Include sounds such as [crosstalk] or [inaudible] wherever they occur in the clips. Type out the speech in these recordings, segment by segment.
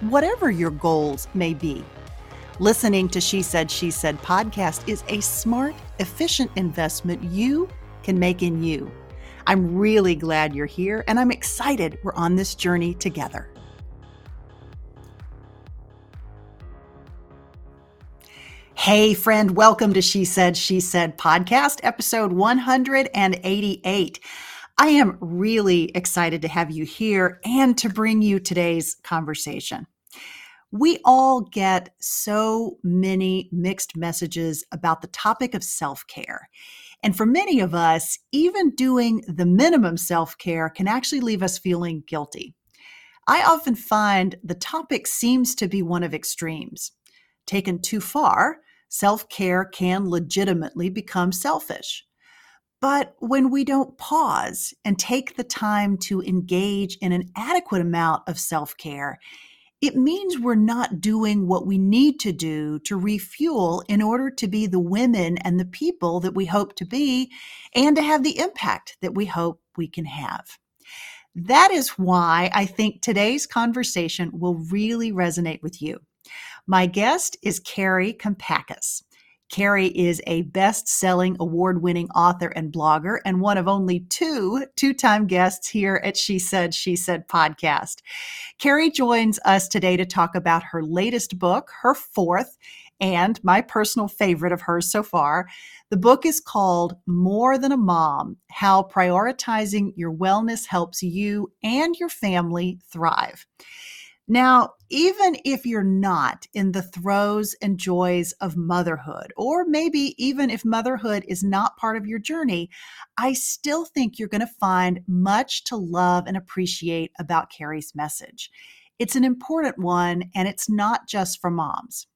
whatever your goals may be. Listening to She Said, She Said podcast is a smart, efficient investment you can make in you. I'm really glad you're here and I'm excited we're on this journey together. Hey, friend, welcome to She Said, She Said podcast, episode 188. I am really excited to have you here and to bring you today's conversation. We all get so many mixed messages about the topic of self care. And for many of us, even doing the minimum self care can actually leave us feeling guilty. I often find the topic seems to be one of extremes. Taken too far, self care can legitimately become selfish. But when we don't pause and take the time to engage in an adequate amount of self care, it means we're not doing what we need to do to refuel in order to be the women and the people that we hope to be and to have the impact that we hope we can have. That is why I think today's conversation will really resonate with you. My guest is Kari Kampakis. Kari is a best selling, award winning author and blogger, and one of only two two time guests here at She Said, She Said podcast. Kari joins us today to talk about her latest book, her fourth, and my personal favorite of hers so far. The book is called More Than a Mom How Prioritizing Your Wellness Helps You and Your Family Thrive. Now, even if you're not in the throes and joys of motherhood, or maybe even if motherhood is not part of your journey, I still think you're going to find much to love and appreciate about Kari's message. It's an important one, and it's not just for moms.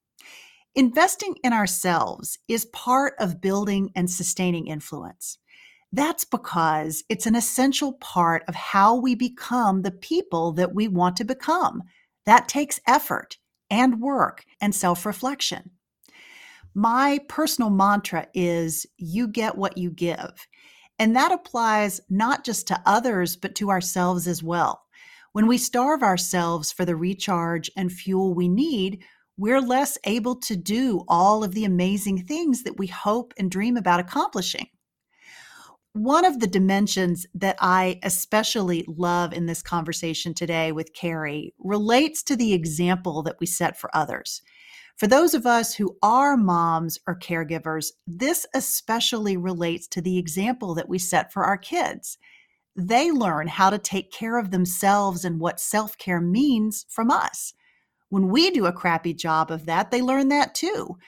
Investing in ourselves is part of building and sustaining influence. That's because it's an essential part of how we become the people that we want to become that takes effort and work and self reflection. My personal mantra is you get what you give. And that applies not just to others, but to ourselves as well. When we starve ourselves for the recharge and fuel we need, we're less able to do all of the amazing things that we hope and dream about accomplishing. One of the dimensions that I especially love in this conversation today with Kari relates to the example that we set for others. For those of us who are moms or caregivers, this especially relates to the example that we set for our kids. They learn how to take care of themselves and what self care means from us. When we do a crappy job of that, they learn that too.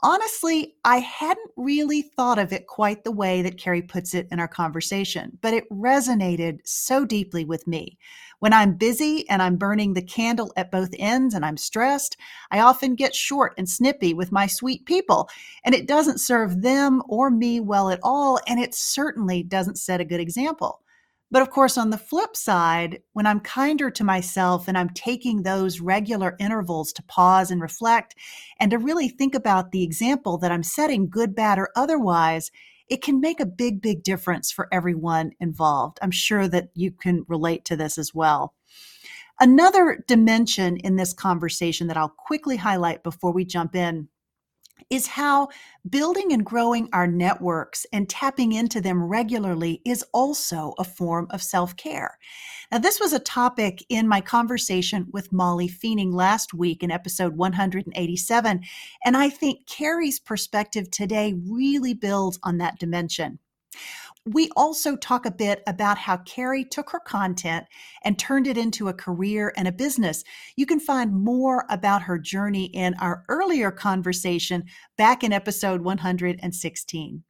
Honestly, I hadn't really thought of it quite the way that Kari puts it in our conversation, but it resonated so deeply with me. When I'm busy and I'm burning the candle at both ends and I'm stressed, I often get short and snippy with my sweet people, and it doesn't serve them or me well at all, and it certainly doesn't set a good example. But of course, on the flip side, when I'm kinder to myself and I'm taking those regular intervals to pause and reflect and to really think about the example that I'm setting, good, bad, or otherwise, it can make a big, big difference for everyone involved. I'm sure that you can relate to this as well. Another dimension in this conversation that I'll quickly highlight before we jump in is how building and growing our networks and tapping into them regularly is also a form of self care. Now, this was a topic in my conversation with Molly Feening last week in episode 187, and I think Kari's perspective today really builds on that dimension. We also talk a bit about how Kari took her content and turned it into a career and a business. You can find more about her journey in our earlier conversation back in episode 116.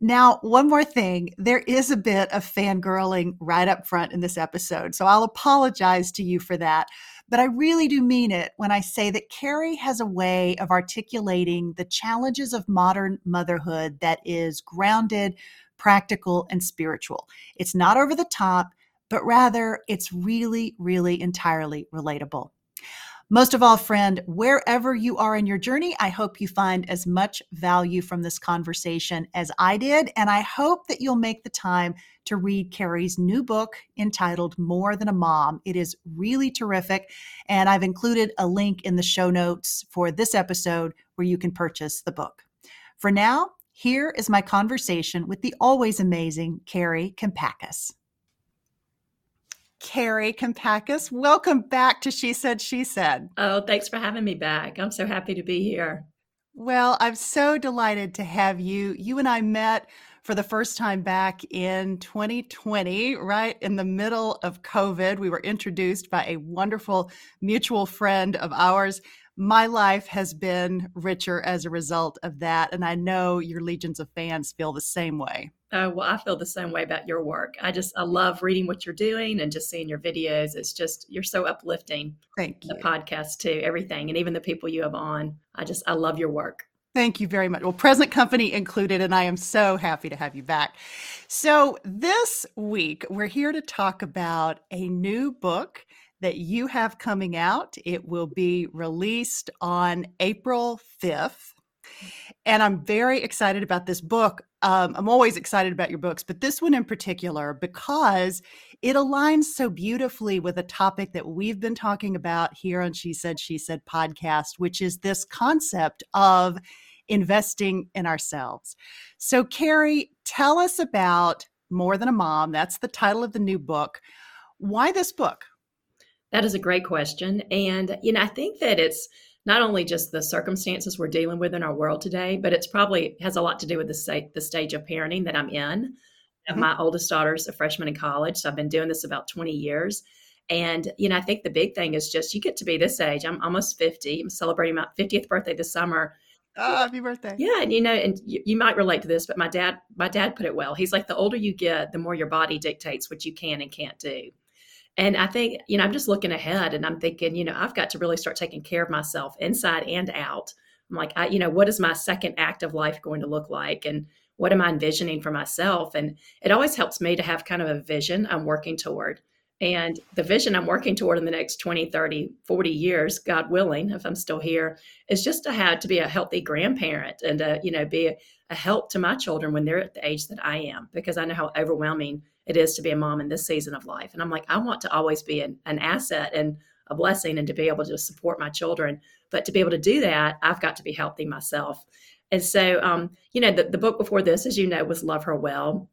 Now, one more thing. There is a bit of fangirling right up front in this episode, so I'll apologize to you for that. But I really do mean it when I say that Kari has a way of articulating the challenges of modern motherhood that is grounded, practical, and spiritual. It's not over the top, but rather it's really, really entirely relatable. Most of all, friend, wherever you are in your journey, I hope you find as much value from this conversation as I did. And I hope that you'll make the time to read Kari's new book entitled More Than a Mom. It is really terrific. And I've included a link in the show notes for this episode where you can purchase the book. For now, here is my conversation with the always amazing Kari Kampakis. Kari Kampakis, welcome back to She Said, She Said. Oh, thanks for having me back. I'm so happy to be here. Well, I'm so delighted to have you. You and I met for the first time back in 2020, right in the middle of COVID. We were introduced by a wonderful mutual friend of ours my life has been richer as a result of that. And I know your legions of fans feel the same way. Oh, well, I feel the same way about your work. I just, I love reading what you're doing and just seeing your videos. It's just, you're so uplifting. Thank you. The podcast, too, everything. And even the people you have on. I just, I love your work. Thank you very much. Well, present company included, and I am so happy to have you back. So, this week, we're here to talk about a new book that you have coming out. It will be released on April 5th. And I'm very excited about this book. Um, I'm always excited about your books, but this one in particular, because it aligns so beautifully with a topic that we've been talking about here on She Said, She Said podcast, which is this concept of investing in ourselves. So, Kari, tell us about More Than a Mom. That's the title of the new book. Why this book? That is a great question. And, you know, I think that it's not only just the circumstances we're dealing with in our world today, but it's probably has a lot to do with the, the stage of parenting that I'm in. Mm-hmm. My oldest daughter's a freshman in college. So I've been doing this about 20 years. And, you know, I think the big thing is just you get to be this age. I'm almost 50. I'm celebrating my 50th birthday this summer. Oh, happy birthday. Yeah. And, you know, and you, you might relate to this, but my dad, my dad put it well. He's like, the older you get, the more your body dictates what you can and can't do. And I think, you know, I'm just looking ahead and I'm thinking, you know, I've got to really start taking care of myself inside and out. I'm like, I, you know, what is my second act of life going to look like? And what am I envisioning for myself? And it always helps me to have kind of a vision I'm working toward. And the vision I'm working toward in the next 20, 30, 40 years, God willing, if I'm still here, is just to have to be a healthy grandparent and to, you know, be a, a help to my children when they're at the age that I am, because I know how overwhelming it is to be a mom in this season of life. And I'm like, I want to always be an, an asset and a blessing and to be able to support my children. But to be able to do that, I've got to be healthy myself. And so, um, you know, the, the book before this, as you know, was Love Her Well.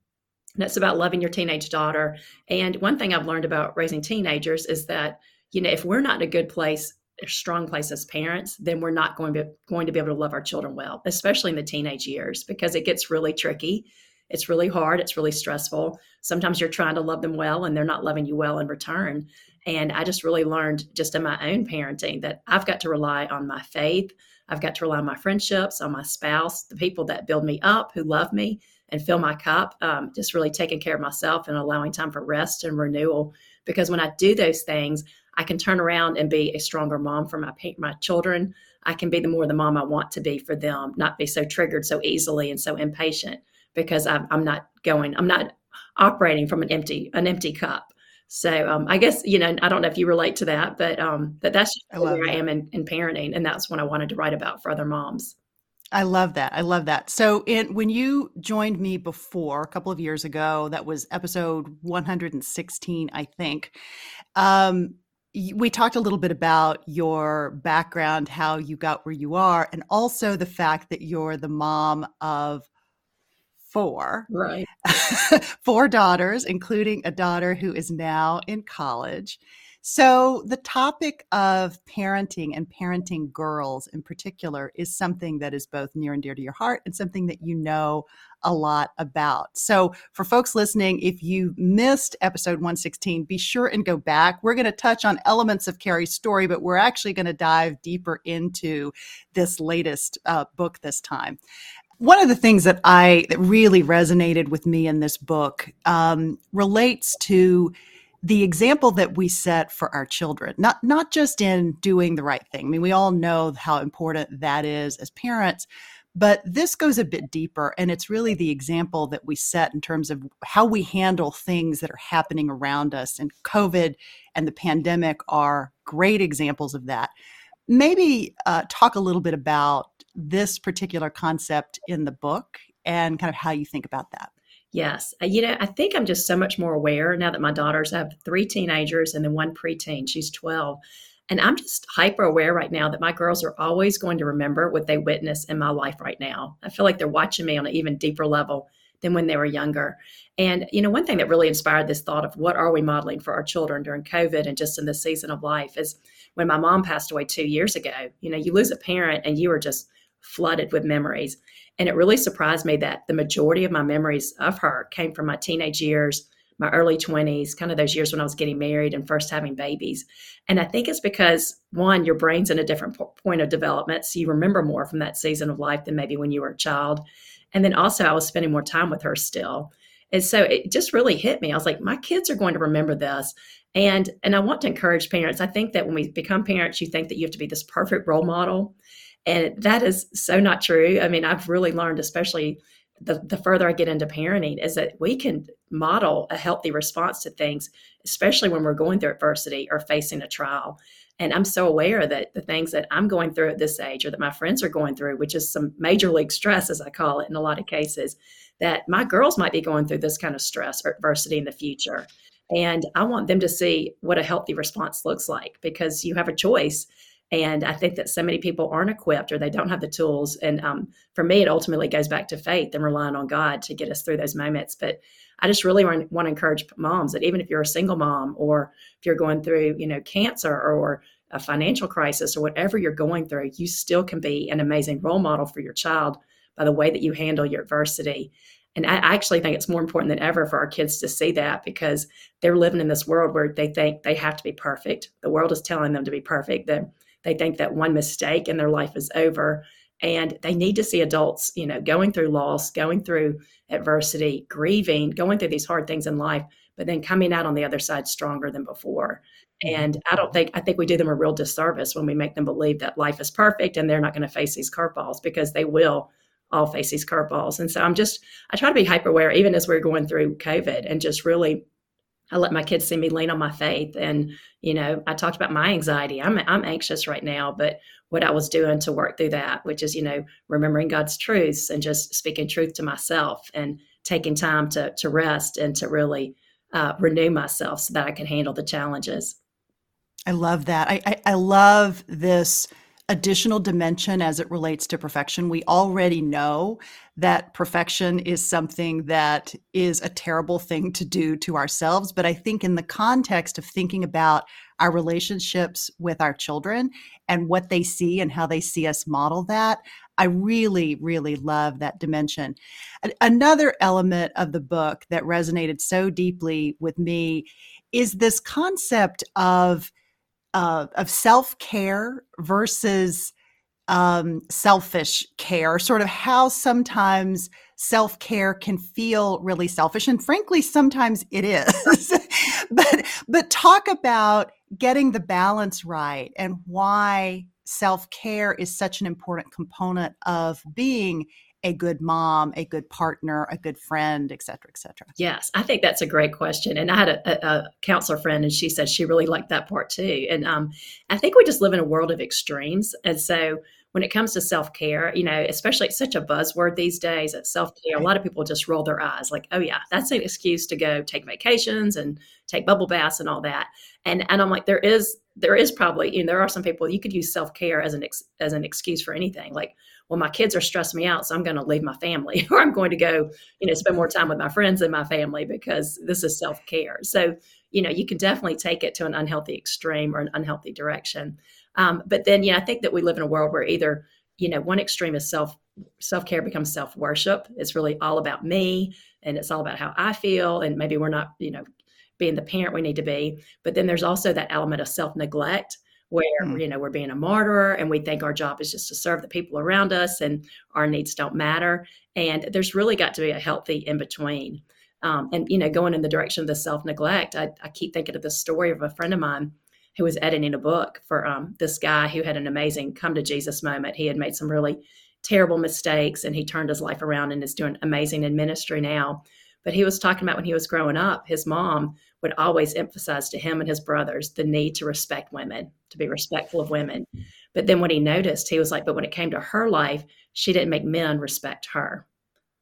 And it's about loving your teenage daughter. And one thing I've learned about raising teenagers is that, you know, if we're not in a good place, a strong place as parents, then we're not going to going to be able to love our children well, especially in the teenage years, because it gets really tricky it's really hard. It's really stressful. Sometimes you're trying to love them well and they're not loving you well in return. And I just really learned just in my own parenting that I've got to rely on my faith. I've got to rely on my friendships, on my spouse, the people that build me up, who love me and fill my cup. Um, just really taking care of myself and allowing time for rest and renewal. Because when I do those things, I can turn around and be a stronger mom for my my children. I can be the more the mom I want to be for them, not be so triggered so easily and so impatient because I'm, I'm not going, I'm not operating from an empty, an empty cup. So um, I guess you know I don't know if you relate to that, but um, but that's I where that. I am in, in parenting, and that's what I wanted to write about for other moms. I love that. I love that. So, in when you joined me before a couple of years ago, that was episode 116, I think. Um, we talked a little bit about your background, how you got where you are, and also the fact that you're the mom of four. Right. [laughs] four daughters, including a daughter who is now in college. So, the topic of parenting and parenting girls in particular is something that is both near and dear to your heart and something that you know a lot about. So, for folks listening, if you missed episode 116, be sure and go back. We're going to touch on elements of Kari's story, but we're actually going to dive deeper into this latest uh, book this time one of the things that I that really resonated with me in this book um, relates to the example that we set for our children not not just in doing the right thing. I mean we all know how important that is as parents but this goes a bit deeper and it's really the example that we set in terms of how we handle things that are happening around us and covid and the pandemic are great examples of that maybe uh, talk a little bit about this particular concept in the book and kind of how you think about that Yes. Uh, you know, I think I'm just so much more aware now that my daughters have three teenagers and then one preteen. She's 12. And I'm just hyper aware right now that my girls are always going to remember what they witness in my life right now. I feel like they're watching me on an even deeper level than when they were younger. And, you know, one thing that really inspired this thought of what are we modeling for our children during COVID and just in this season of life is when my mom passed away two years ago. You know, you lose a parent and you are just flooded with memories. And it really surprised me that the majority of my memories of her came from my teenage years, my early 20s, kind of those years when I was getting married and first having babies. And I think it's because, one, your brain's in a different point of development. So you remember more from that season of life than maybe when you were a child. And then also, I was spending more time with her still. And so it just really hit me. I was like, my kids are going to remember this. And and I want to encourage parents. I think that when we become parents, you think that you have to be this perfect role model. And that is so not true. I mean, I've really learned, especially the, the further I get into parenting, is that we can model a healthy response to things, especially when we're going through adversity or facing a trial. And I'm so aware that the things that I'm going through at this age or that my friends are going through, which is some major league stress, as I call it in a lot of cases, that my girls might be going through this kind of stress or adversity in the future. And I want them to see what a healthy response looks like because you have a choice and I think that so many people aren't equipped or they don't have the tools. And um, for me, it ultimately goes back to faith and relying on God to get us through those moments. But I just really want, to encourage moms that even if you're a single mom or if you're going through, you know, cancer or a financial crisis or whatever you're going through, you still can be an amazing role model for your child by the way that you handle your adversity. And I actually think it's more important than ever for our kids to see that because they're living in this world where they think they have to be perfect. The world is telling them to be perfect. The they think that one mistake and their life is over. And they need to see adults, you know, going through loss, going through adversity, grieving, going through these hard things in life, but then coming out on the other side stronger than before. Mm-hmm. And I don't think, I think we do them a real disservice when we make them believe that life is perfect and they're not going to face these curveballs because they will all face these curveballs. And so I'm just, I try to be hyper aware even as we're going through COVID and just really I let my kids see me lean on my faith. And, you know, I talked about my anxiety. I'm, I'm anxious right now, but what I was doing to work through that, which is, you know, remembering God's truths and just speaking truth to myself and taking time to, to rest and to really uh, renew myself so that I can handle the challenges. I love that. I, I, I love this additional dimension as it relates to perfection. We already know that perfection is something that is a terrible thing to do to ourselves. But I think, in the context of thinking about our relationships with our children and what they see and how they see us model that, I really, really love that dimension. Another element of the book that resonated so deeply with me is this concept of uh, of self care versus um, selfish care, sort of how sometimes self care can feel really selfish, and frankly, sometimes it is. [laughs] but but talk about getting the balance right and why self care is such an important component of being a good mom, a good partner, a good friend, et cetera, et cetera? Yes, I think that's a great question. And I had a, a, counselor friend, and she said she really liked that part too. And um, I think we just live in a world of extremes. And so when it comes to self care, you know, especially it's such a buzzword these days at self care, a lot of people just roll their eyes like, oh, yeah, that's an excuse to go take vacations and take bubble baths and all that. And, and I'm like, there is there is probably you know there are some people you could use self-care as an ex, as an excuse for anything like well my kids are stressing me out so i'm going to leave my family [laughs] or i'm going to go you know spend more time with my friends and my family because this is self-care. So you know you can definitely take it to an unhealthy extreme or an unhealthy direction um, but then yeah i think that we live in a world where either you know one extreme is self self-care becomes self-worship it's really all about me and it's all about how i feel and maybe we're not you know being the parent we need to be. But then there's also that element of self neglect where mm. you know we're being a martyr and we think our job is just to serve the people around us and our needs don't matter and there's really got to be a healthy in between um, and you know going in the direction of the self neglect I, I, keep thinking of the story of a friend of mine who was editing a book for um, this guy who had an amazing come to jesus moment he had made some really terrible mistakes and he turned his life around and is doing amazing in ministry now but he was talking about when he was growing up his mom would always emphasize to him and his brothers the need to respect women, to be respectful of women. But then when he noticed, he was like, but when it came to her life, she didn't make men respect her.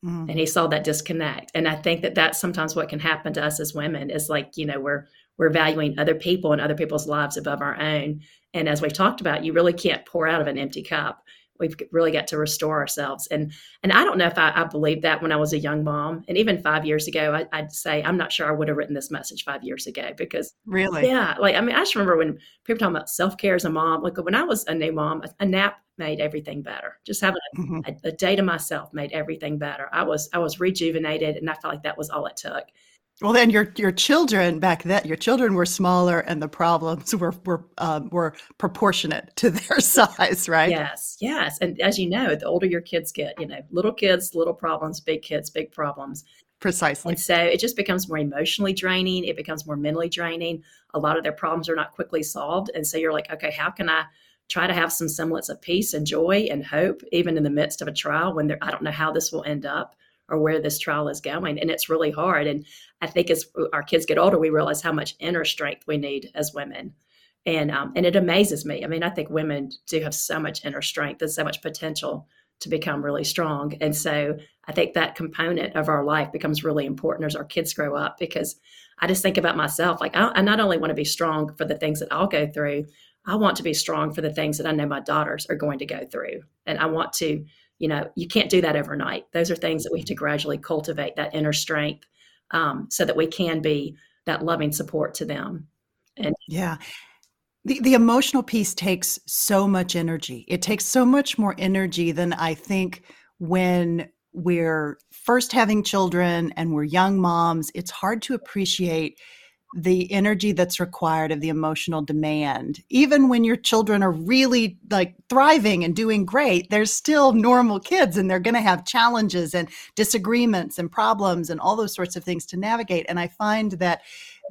Mm. And he saw that disconnect. And I think that that's sometimes what can happen to us as women is like, you know, we're we're valuing other people and other people's lives above our own. And as we've talked about, you really can't pour out of an empty cup. We've really got to restore ourselves. And and i don't know if i, I believed that when i was a young mom. And even five years ago I, would say i'm not sure i would have written this message five years ago. Because really? Yeah like i mean i just remember when people talking about self-care as a mom like when i was a new mom a, a nap made everything better. Just having a, mm-hmm. a, a day to myself made everything better. I was i was rejuvenated and i felt like that was all it took well, then your your children back then, your children were smaller, and the problems were were um, were proportionate to [laughs] their size, right? Yes, yes. And as you know, the older your kids get, you know, little kids, little problems; big kids, big problems. Precisely. And so it just becomes more emotionally draining. It becomes more mentally draining. A lot of their problems are not quickly solved, and so you're like, okay, how can I try to have some semblance of peace and joy and hope, even in the midst of a trial when I don't know how this will end up or where this trial is going. And it's really hard. And I think as our kids get older, we realize how much inner strength we need as women. And um, and it amazes me. I mean, I think women do have so much inner strength and so much potential to become really strong. And so I think that component of our life becomes really important as our kids grow up because I just think about myself like I, I not only want to be strong for the things that I'll go through, I want to be strong for the things that I know my daughters are going to go through. And I want to you know you can't do that overnight. Those are things that we have to gradually cultivate that inner strength um, so that we can be that loving support to them. And yeah. The, the emotional piece takes so much energy. It takes so much more energy than i think when we're first having children and we're young moms. It's hard to appreciate the energy that's required of the emotional demand even when your children are really like thriving and doing great they're still normal kids and they're going to have challenges and disagreements and problems and all those sorts of things to navigate and i find that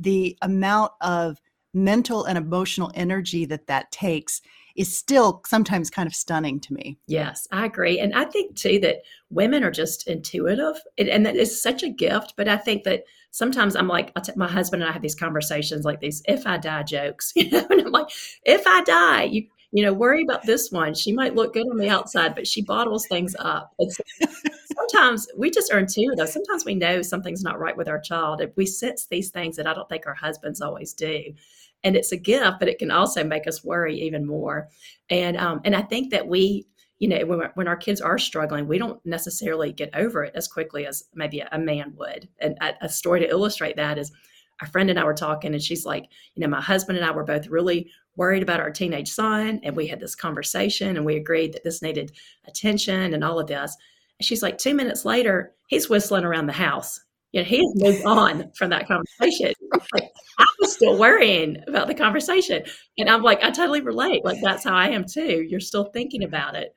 the amount of mental and emotional energy that that takes is still sometimes kind of stunning to me. Yes, I agree. And I think too that women are just intuitive and that is such a gift. But I think that sometimes I'm like, my husband and I have these conversations like these if I die jokes, [laughs] you know, and I'm like, if I die, you, you know, worry about this one. She might look good on the outside, but she bottles things up. So [laughs] sometimes we just earn two though. Sometimes we know something's not right with our child. If we sense these things that I don't think our husbands always do and it's a gift, but it can also make us worry even more. And um, and I think that we, you know, when, when our kids are struggling, we don't necessarily get over it as quickly as maybe a, a man would. And a, a story to illustrate that is a friend and I were talking, and she's like, you know, my husband and I were both really worried about our teenage son, and we had this conversation, and we agreed that this needed attention and all of this. And she's like, two minutes later, he's whistling around the house you know, he's moved [laughs] on from that conversation. Like, I was still worrying about the conversation. And I'm like, I totally relate. Like, that's how I am too. You're still thinking about it.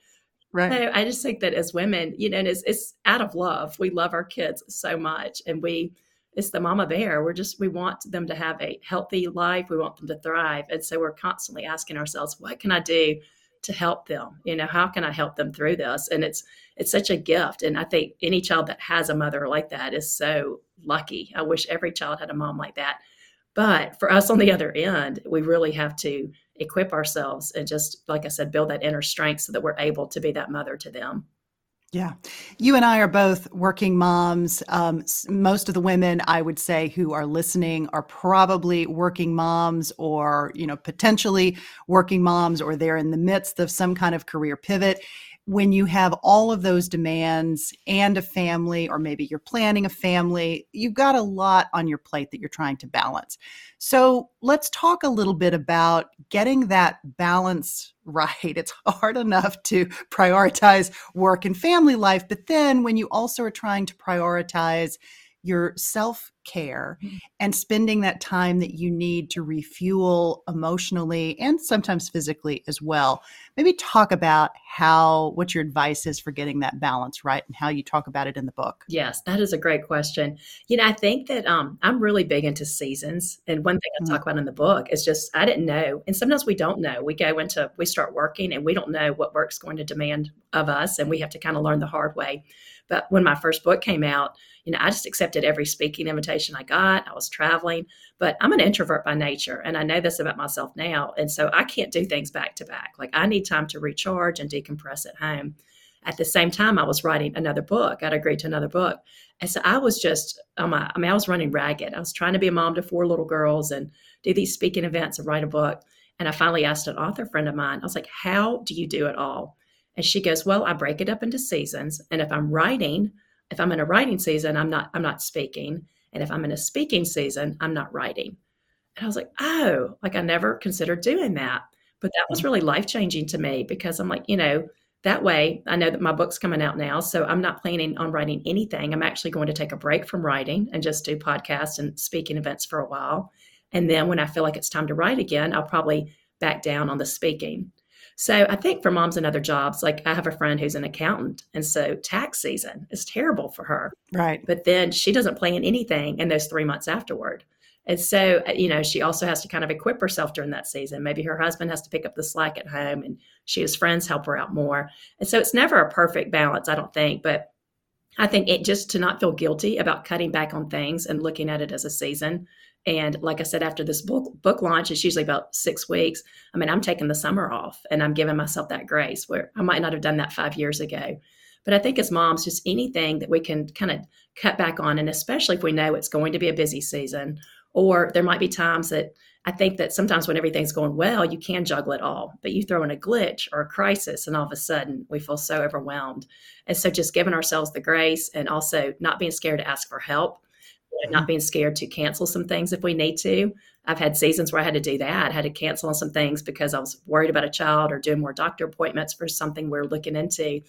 Right. So I just think that as women, you know, it's, it's out of love. We love our kids so much. And we, it's the mama bear. We're just, we want them to have a healthy life. We want them to thrive. And so we're constantly asking ourselves, what can I do to help them you know how can i help them through this and it's it's such a gift and i think any child that has a mother like that is so lucky i wish every child had a mom like that but for us on the other end we really have to equip ourselves and just like i said build that inner strength so that we're able to be that mother to them Yeah. You and I are both working moms. Um, most of the women I would say who are listening are probably working moms or, you know, potentially working moms or they're in the midst of some kind of career pivot when you have all of those demands and a family, or maybe you're planning a family, you've got a lot on your plate that you're trying to balance. So let's talk a little bit about getting that balance [laughs] right. It's hard enough to prioritize work and family life, but then when you also are trying to prioritize your self care mm-hmm. and spending that time that you need to refuel emotionally and sometimes physically as well. Maybe talk about how, what your advice is for getting that balance right and how you talk about it in the book. Yes, that is a great question. You know, I think that um, I'm really big into seasons. And one thing I mm-hmm. talk about in the book is just, I didn't know. And sometimes we don't know. We go into, we start working and we don't know what work's going to demand of us. And we have to kind of learn the hard way. But when my first book came out, you know, I just accepted every speaking invitation I got. I was traveling, but I'm an introvert by nature, and I know this about myself now. And so I can't do things back to back. Like I need time to recharge and decompress at home. At the same time, I was writing another book. I'd agreed to another book. And so I was just, um, I mean, I was running ragged. I was trying to be a mom to four little girls and do these speaking events and write a book. And I finally asked an author friend of mine, I was like, how do you do it all? And she goes, well, I break it up into seasons. And if I'm writing, if I'm in a writing season, I'm not I'm not speaking, and if I'm in a speaking season, I'm not writing. And I was like, oh, like I never considered doing that, but that was mm-hmm. really life changing to me because I'm like, you know, that way I know that my book's coming out now, so I'm not planning on writing anything. I'm actually going to take a break from writing and just do podcasts and speaking events for a while, and then when I feel like it's time to write again, I'll probably back down on the speaking. So I think for moms and other jobs, like I have a friend who's an accountant, and so tax season is terrible for her. Right. But then she doesn't plan anything in those three months afterward. And so, uh, you know, she also has to kind of equip herself during that season. Maybe her husband has to pick up the slack at home and she has friends help her out more. And so it's never a perfect balance, I don't think. But I think it just to not feel guilty about cutting back on things and looking at it as a season and like I said, after this book book launch, it's usually about six weeks. I mean, I'm taking the summer off and I'm giving myself that grace where I might not have done that five years ago. But I think as moms, just anything that we can kind of cut back on, and especially if we know it's going to be a busy season, or there might be times that I think that sometimes when everything's going well, you can juggle it all, but you throw in a glitch or a crisis, and all of a sudden we feel so overwhelmed. And so just giving ourselves the grace and also not being scared to ask for help not mm-hmm. being scared to cancel some things if we need to. I've had seasons where I had to do that. I had to cancel on some things because I was worried about a child or doing more doctor appointments for something we're looking into.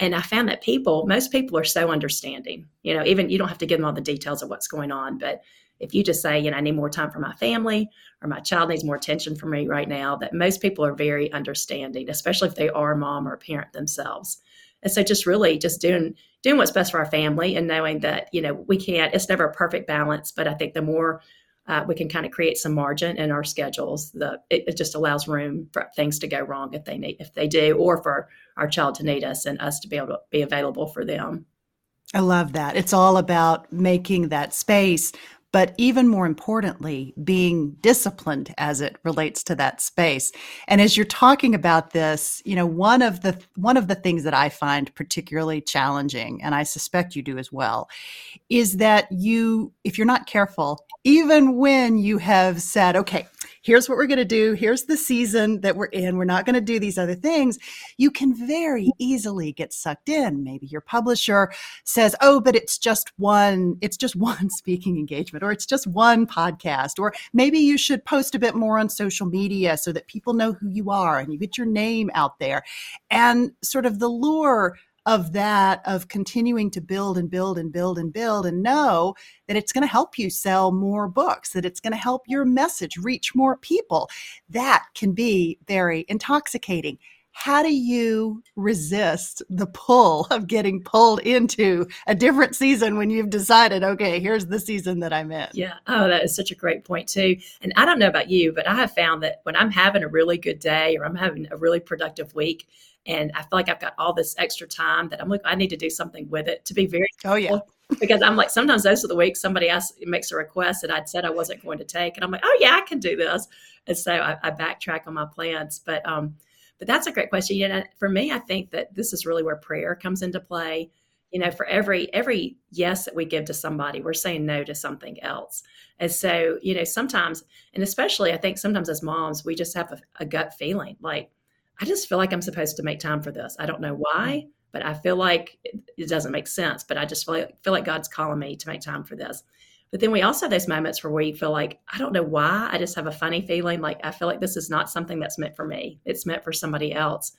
And I found that people, most people are so understanding. You know, even you don't have to give them all the details of what's going on, but if you just say, you know, I need more time for my family or my child needs more attention from me right now, that most people are very understanding, especially if they are a mom or a parent themselves. And so just really just doing doing what's best for our family and knowing that, you know, we can't, it's never a perfect balance, but I think the more uh, we can kind of create some margin in our schedules. The it, it, just allows room for things to go wrong if they need if they do, or for our child to need us and us to be able to be available for them. I love that. It's all about making that space but even more importantly, being disciplined as it relates to that space. And as you're talking about this, you know, one of the one of the things that I find particularly challenging, and I suspect you do as well, is that you, if you're not careful, even when you have said, okay, here's what we're going to do. Here's the season that we're in. We're not going to do these other things. You can very easily get sucked in. Maybe your publisher says, oh, but it's just one, it's just [laughs] one speaking engagement or it's just one podcast. Or maybe you should post a bit more on social media so that people know who you are and you get your name out there. And sort of the lure of that of continuing to build and build and build and build and know that it's going to help you sell more books that it's going to help your message reach more people that can be very intoxicating how do you resist the pull of getting pulled into a different season when you've decided, okay, here's the season that I'm in? Yeah. Oh, that is such a great point, too. And I don't know about you, but I have found that when I'm having a really good day or I'm having a really productive week, and I feel like I've got all this extra time that I'm like, I need to do something with it to be very. Oh, yeah. because I'm like, sometimes those are the weeks somebody else makes a request that I'd said I wasn't going to take. And I'm like, oh, yeah, I can do this. And so I, I backtrack on my plans. But, um, but that's a great question. You know, for me, I think that this is really where prayer comes into play. You know, for every every yes that we give to somebody, we're saying no to something else. And so, you know, sometimes, and especially, I think sometimes as moms, we just have a, a gut feeling like, I just feel like I'm supposed to make time for this. I don't know why, mm-hmm. but I feel like it, it doesn't make sense. But I just feel like, feel like God's calling me to make time for this. But then we also have those moments where we feel like, I don't know why, I just have a funny feeling like I feel like this is not something that's meant for me. It's meant for somebody else.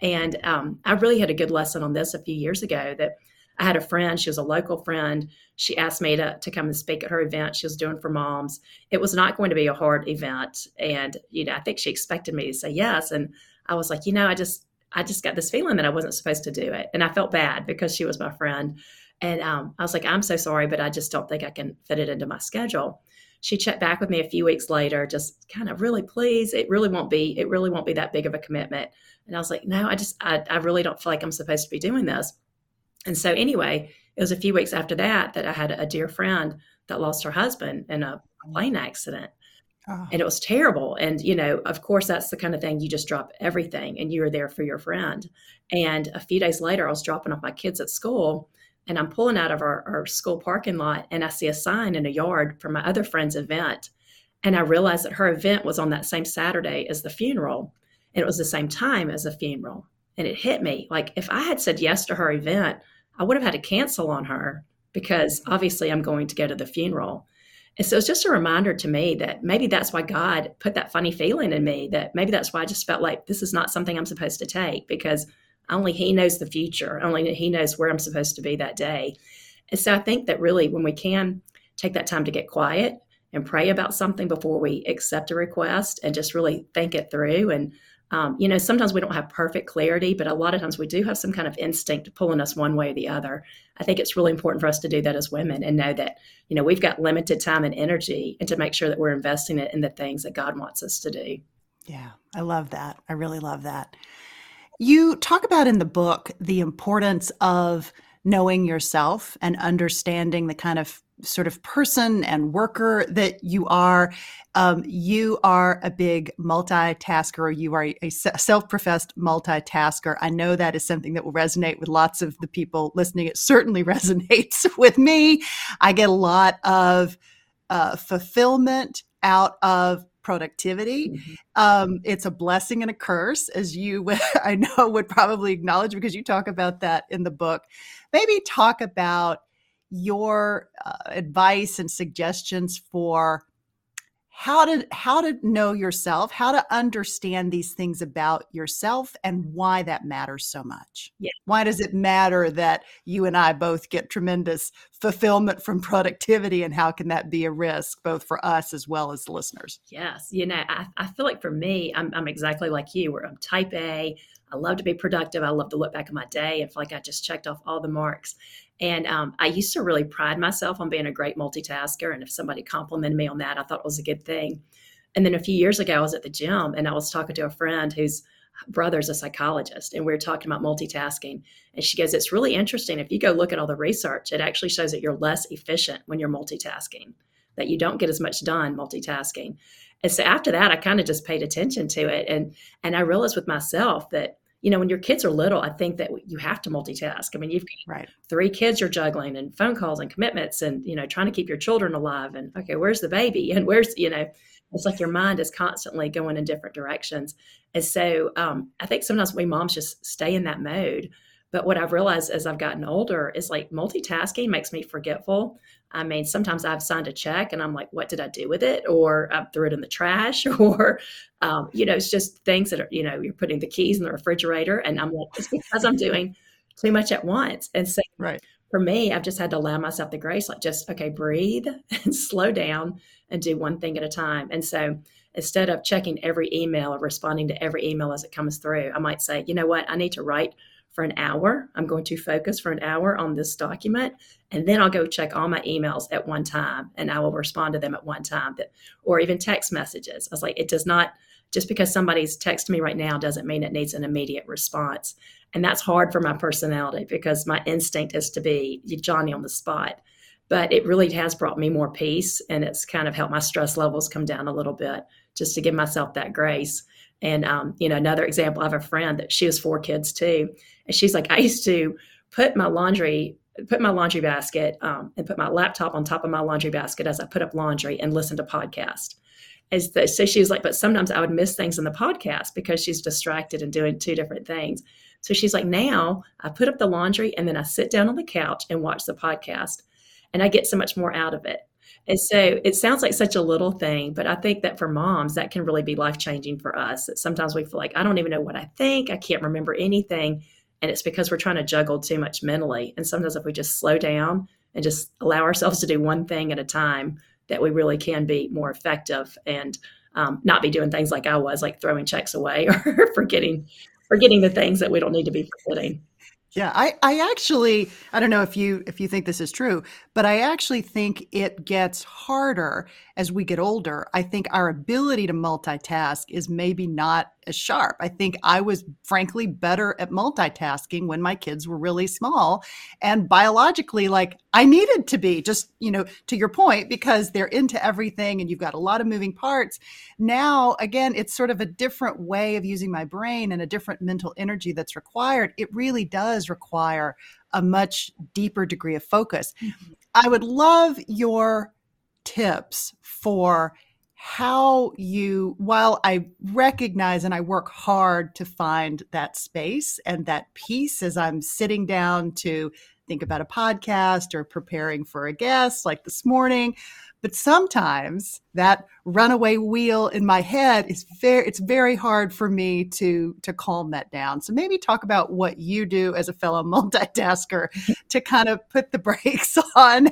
And um, I really had a good lesson on this a few years ago that I had a friend, she was a local friend. She asked me to, to come and speak at her event she was doing for moms. It was not going to be a hard event. And, you know, I think she expected me to say yes. And I was like, you know, I just, I just got this feeling that I wasn't supposed to do it. And I felt bad because she was my friend. And um, I was like, I'm so sorry, but I just don't think I can fit it into my schedule. She checked back with me a few weeks later, just kind of really please. It really won't be, it really won't be that big of a commitment. And I was like, no, I just, I, I really don't feel like I'm supposed to be doing this. And so anyway, it was a few weeks after that that I had a dear friend that lost her husband in a plane accident. Oh. And it was terrible. And, you know, of course, that's the kind of thing you just drop everything and you are there for your friend. And a few days later, I was dropping off my kids at school and I'm pulling out of our, our school parking lot and I see a sign in a yard for my other friend's event. And I realized that her event was on that same Saturday as the funeral. And it was the same time as the funeral. And it hit me like if I had said yes to her event, I would have had to cancel on her because obviously I'm going to go to the funeral. And so it's just a reminder to me that maybe that's why God put that funny feeling in me that maybe that's why I just felt like this is not something I'm supposed to take because only he knows the future. Only he knows where I'm supposed to be that day. And so I think that really when we can take that time to get quiet and pray about something before we accept a request and just really think it through and um, you know sometimes we don't have perfect clarity but a lot of times we do have some kind of instinct pulling us one way or the other. I think it's really important for us to do that as women and know that you know we've got limited time and energy and to make sure that we're investing it in the things that god wants us to do. Yeah i love that. I really love that. You talk about in the book the importance of knowing yourself and understanding the kind of sort of person and worker that you are. Um, you are a big multitasker, you are a self professed multitasker. I know that is something that will resonate with lots of the people listening. It certainly [laughs] resonates with me. I get a lot of uh, fulfillment out of productivity. Mm-hmm. Um, it's a blessing and a curse, as you [laughs] I know would probably acknowledge because you talk about that in the book. Maybe talk about your uh, advice and suggestions for how to how to know yourself how to understand these things about yourself and why that matters so much yeah. why does it matter that you and i both get tremendous fulfillment from productivity and how can that be a risk both for us as well as listeners yes you know i, I feel like for me I'm, I'm exactly like you where i'm type a I love to be productive. I love to look back at my day and feel like I just checked off all the marks. And um, I used to really pride myself on being a great multitasker. And if somebody complimented me on that, I thought it was a good thing. And then a few years ago, I was at the gym and I was talking to a friend whose brother's a psychologist, and we were talking about multitasking. And she goes, It's really interesting. If you go look at all the research, it actually shows that you're less efficient when you're multitasking, that you don't get as much done multitasking. And so after that, I kind of just paid attention to it. And and I realized with myself that you know, when your kids are little, I think that you have to multitask. I mean, you've got right. three kids you're juggling and phone calls and commitments and, you know, trying to keep your children alive and, okay, where's the baby? [laughs] And where's, you know, it's like your mind is constantly going in different directions. And so um, I think sometimes we moms just stay in that mode. But what I've realized as I've gotten older is like multitasking makes me forgetful. I mean, sometimes I've signed a check and I'm like, what did I do with it? Or I threw it in the trash, [laughs] or, um, you know, it's just things that are, you know, you're putting the keys in the refrigerator. And I'm like, it's because I'm doing too much at once. And so right. for me, I've just had to allow myself the grace, like just, okay, breathe [laughs] and slow down and do one thing at a time. And so instead of checking every email or responding to every email as it comes through, I might say, you know what, I need to write for an hour. I'm going to focus for an hour on this document, and then I'll go check all my emails at one time, and I will respond to them at one time. That, or even text messages. I was like, it does not just because somebody's texting me right now doesn't mean it needs an immediate response, and that's hard for my personality because my instinct is to be Johnny on the spot. But it really has brought me more peace, and it's kind of helped my stress levels come down a little bit, just to give myself that grace And um, you know, another example, I have a friend that she has four kids too, and she's like, I used to put my laundry put my laundry basket um, and put my laptop on top of my laundry basket as I put up laundry and listen to podcast. As the, so she was like, but sometimes I would miss things in the podcast because she's distracted and doing two different things. So she's like, now I put up the laundry and then I sit down on the couch and watch the podcast, and I get so much more out of it. And so it sounds like such a little thing, but I think that for moms, that can really be life changing for us. That sometimes we feel like, I don't even know what I think, I can't remember anything. And it's because we're trying to juggle too much mentally. And sometimes if we just slow down and just allow ourselves to do one thing at a time, that we really can be more effective and um, not be doing things like I was, like throwing checks away [laughs] or forgetting forgetting the things that we don't need to be forgetting. Yeah, I, I actually I don't know if you if you think this is true, but I actually think it gets harder as we get older. I think our ability to multitask is maybe not as sharp. I think I was frankly better at multitasking when my kids were really small and biologically like I needed to be just, you know, to your point because they're into everything and you've got a lot of moving parts. Now, again, it's sort of a different way of using my brain and a different mental energy that's required. It really does require a much deeper degree of focus. Mm-hmm. I would love your tips for how you, while I recognize and I work hard to find that space and that peace as I'm sitting down to think about a podcast or preparing for a guest like this morning. But sometimes that runaway wheel in my head is very it's very hard for me to to calm that down. So maybe talk about what you do as a fellow [laughs] multitasker to kind of put the brakes [laughs] on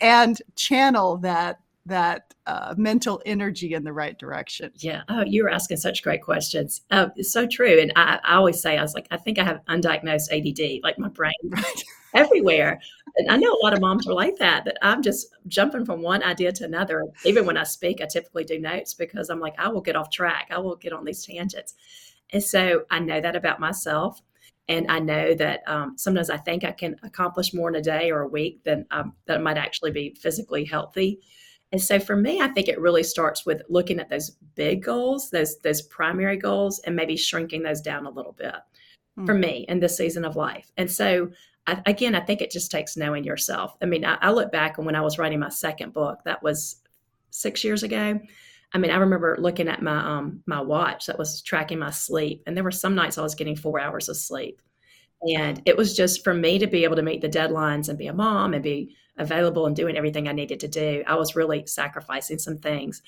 and channel that that uh, mental energy in the right direction? Yeah. Oh, you were asking such great questions. Uh, it's so true. And I, I, always say, I was like, I think I have undiagnosed ADD, like my brain [laughs] right. everywhere. And I know a lot of moms are like that, that I'm just jumping from one idea to another. Even when I speak, I typically do notes because I'm like, I will get off track. I will get on these tangents. And so I know that about myself. And I know that um, sometimes I think I can accomplish more in a day or a week than um, that might actually be physically healthy. And so for me, I think it really starts with looking at those big goals, those those primary goals, and maybe shrinking those down a little bit mm. for me in this season of life. And so I, again, I think it just takes knowing yourself. I mean, I, I look back and when I was writing my second book, that was six years ago. I mean, I remember looking at my um my watch that was tracking my sleep, and there were some nights I was getting four hours of sleep. And it was just for me to be able to meet the deadlines and be a mom and be available and doing everything I needed to do. I was really sacrificing some things.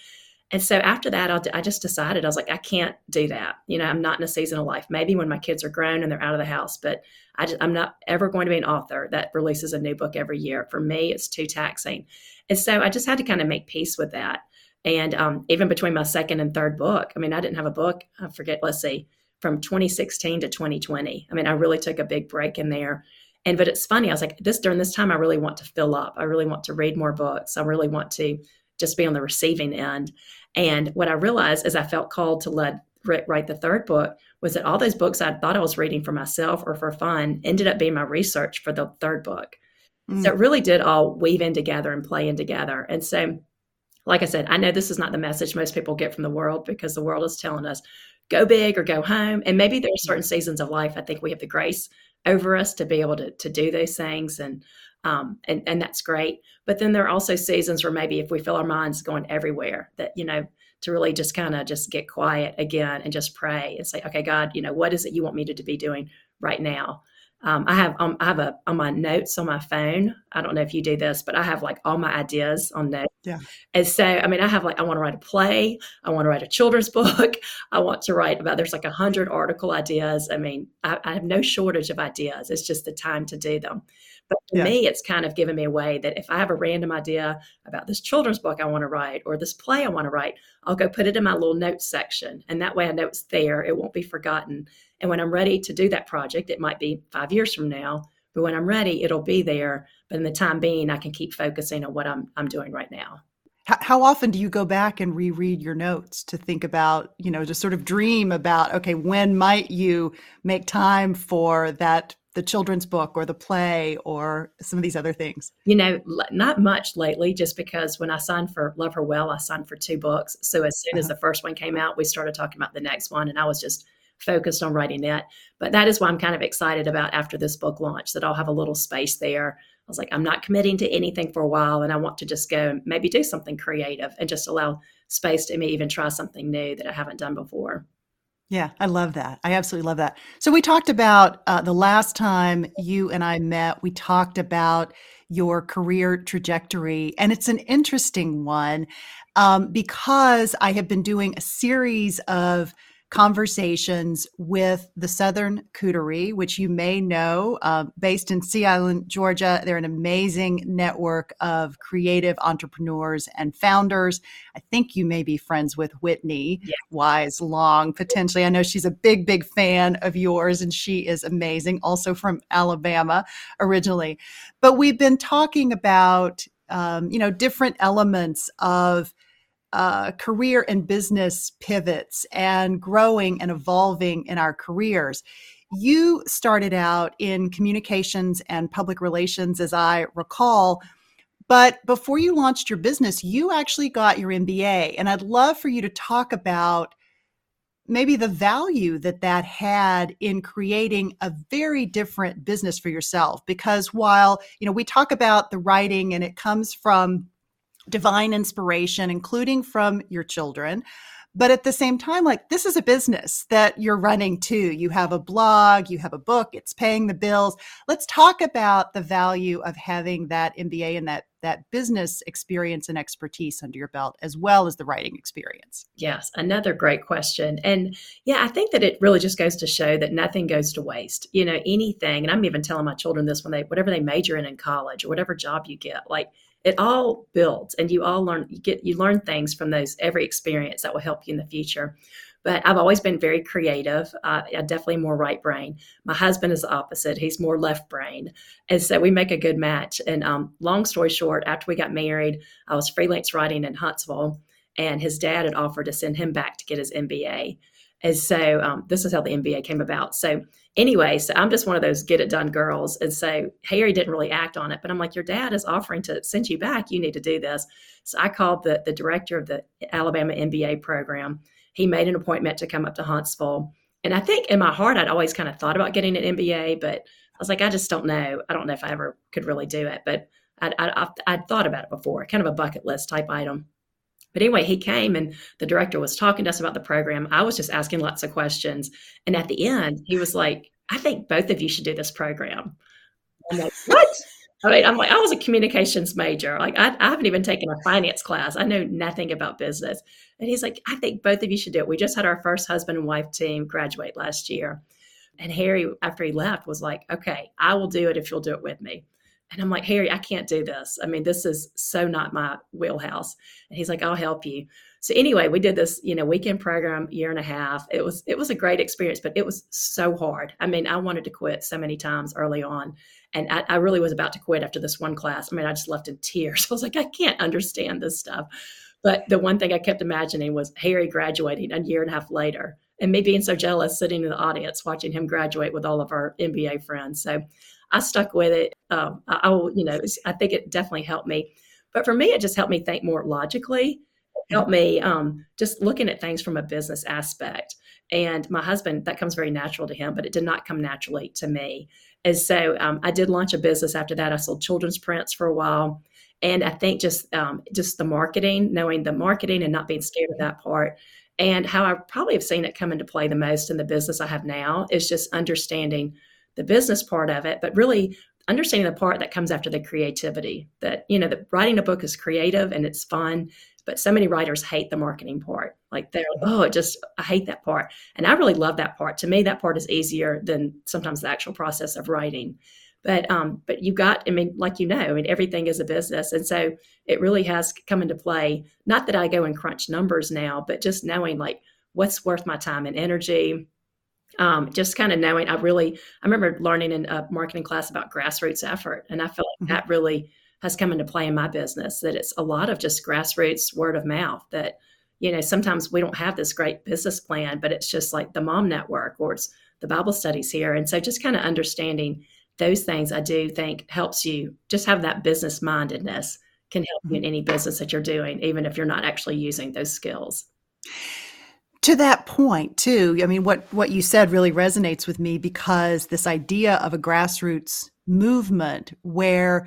And so after that, I'll, i just decided I was like, I can't do that. You know, I'm not in a season of life. Maybe when my kids are grown and they're out of the house, but I just, I'm not ever going to be an author that releases a new book every year. For me, it's too taxing. And so I just had to kind of make peace with that. And um, even between my second and third book, I mean, I didn't have a book. I forget. Let's see, from 2016 to 2020. I mean, I really took a big break in there and but it's funny, I was like, this during this time, I really want to fill up. I really want to read more books. I really want to just be on the receiving end. And what I realized as I felt called to let write the third book was that all those books I thought I was reading for myself or for fun ended up being my research for the third book. Mm. So it really did all weave in together and play in together. And so, like I said, I know this is not the message most people get from the world because the world is telling us go big or go home. And maybe there are certain seasons of life I think we have the grace over us to be able to, to do those things and um, and and that's great. But then there are also seasons where maybe if we feel our minds going everywhere that you know to really just kind of just get quiet again and just pray and say okay god you know what is it you want me to, to be doing right now um, I have um, I have a on my notes on my phone. I don't know if you do this, but I have like all my ideas on notes. Yeah. And so I mean, I have like I want to write a play. I want to write a children's [laughs] book. I want to write about. There's like a hundred article ideas. I mean, I, I, have no shortage of ideas. It's just the time to do them. But for yeah. me, it's kind of given me a way that if I have a random idea about this children's book I want to write or this play I want to write, I'll go put it in my little notes section, and that way I know it's there. It won't be forgotten and when I'm ready to do that project, it might be five years from now, but when I'm ready, it'll be there. But in the time being, I can keep focusing on what I'm I'm doing right now. How, often do you go back and reread your notes to think about, you know, to sort of dream about, okay, when might you make time for that the children's book or the play or some of these other things? You know, not much lately, just because when I signed for Love Her Well, I signed for two books. So as soon uh-huh. as the first one came out, we started talking about the next one, and I was just focused on writing that. But that is why I'm kind of excited about after this book launch that I'll have a little space there. I was like, I'm not committing to anything for a while, and I want to just go and maybe do something creative and just allow space to me even try something new that I haven't done before. Yeah, I love that. I absolutely love that. So we talked about uh, the last time you and I met. We talked about your career trajectory, and it's an interesting one um, because I have been doing a series of conversations with the Southern Coterie, which you may know, uh, based in Sea Island, Georgia. They're an amazing network of creative entrepreneurs and founders. I think you may be friends with Whitney yeah. Wise Long, potentially. I know she's a big, big fan of yours, and she is amazing, also from Alabama originally. But we've been talking about, um, you know, different elements of uh, career and business pivots and growing and evolving in our careers. You started out in communications and public relations, as I recall. But before you launched your business, you actually got your MBA. And I'd love for you to talk about maybe the value that that had in creating a very different business for yourself because while you know we talk about the writing and it comes from divine inspiration, including from your children. But at the same time, like this is a business that you're running too. You have a blog, you have a book, it's paying the bills. Let's talk about the value of having that MBA and that that business experience and expertise under your belt as well as the writing experience. Yes, another great question. And yeah, I think that it really just goes to show that nothing goes to waste. You know, anything, and I'm even telling my children this when they whatever they major in in college or whatever job you get, like it all builds and you all learn you get you learn things from those every experience that will help you in the future but i've always been very creative uh, i definitely more right brain my husband is the opposite he's more left brain and so we make a good match and um, long story short after we got married i was freelance writing in huntsville and his dad had offered to send him back to get his mba and so um, this is how the MBA came about. So anyway, so I'm just one of those get it done girls. And so Harry didn't really act on it, but I'm like, your dad is offering to send you back. You need to do this. So I called the, the director of the Alabama MBA program. He made an appointment to come up to Huntsville. And I think in my heart, I'd always kind of thought about getting an MBA, but I was like, I just don't know. I don't know if I ever could really do it, but I'd, I'd, I'd thought about it before, kind of a bucket list type item. But anyway, he came and the director was talking to us about the program. I was just asking lots of questions. And at the end, he was like, I think both of you should do this program. I'm like, what? I mean, I'm like, I was a communications major. Like, I, I, haven't even taken a finance class. I know nothing about business. And he's like, I think both of you should do it. We just had our first husband and wife team graduate last year. And Harry, after he left, was like, okay, I will do it if you'll do it with me. And I'm like, Harry, I can't do this. I mean, this is so not my wheelhouse. And he's like, I'll help you. So anyway, we did this, you know, weekend program, year and a half. It was it was a great experience, but it was so hard. I mean, I wanted to quit so many times early on. And I, I really was about to quit after this one class. I mean, I just left in tears. [laughs] I was like, I can't understand this stuff. But the one thing I kept imagining was Harry graduating a year and a half later and me being so jealous sitting in the audience watching him graduate with all of our MBA friends. So I stuck with it. Um, I, I will, you know, I think it definitely helped me. But for me, it just helped me think more logically. It helped me um, just looking at things from a business aspect. And my husband, that comes very natural to him, but it did not come naturally to me. And so um, I did launch a business after that. I sold children's prints for a while. And I think just um, just the marketing, knowing the marketing and not being scared of that part, and how I probably have seen it come into play the most in the business I have now is just understanding the business part of it, but really understanding the part that comes after the creativity. That, you know, that writing a book is creative and it's fun, but so many writers hate the marketing part. Like they're, oh, it just, I hate that part. And I really love that part. To me, that part is easier than sometimes the actual process of writing. But um, but you got, I mean, like you know, I mean, everything is a business. And so it really has come into play. Not that I go and crunch numbers now, but just knowing like what's worth my time and energy um, just kind of knowing i really i remember learning in a marketing class about grassroots effort and i feel like mm-hmm. that really has come into play in my business that it's a lot of just grassroots word of mouth that you know sometimes we don't have this great business plan but it's just like the mom network or it's the Bible studies here. And so just kind of understanding those things, I do think helps you just have that business mindedness can help you in mm-hmm. any business that you're doing, even if you're not actually using those skills. To that point, too, I mean, what, what you said really resonates with me because this idea of a grassroots movement where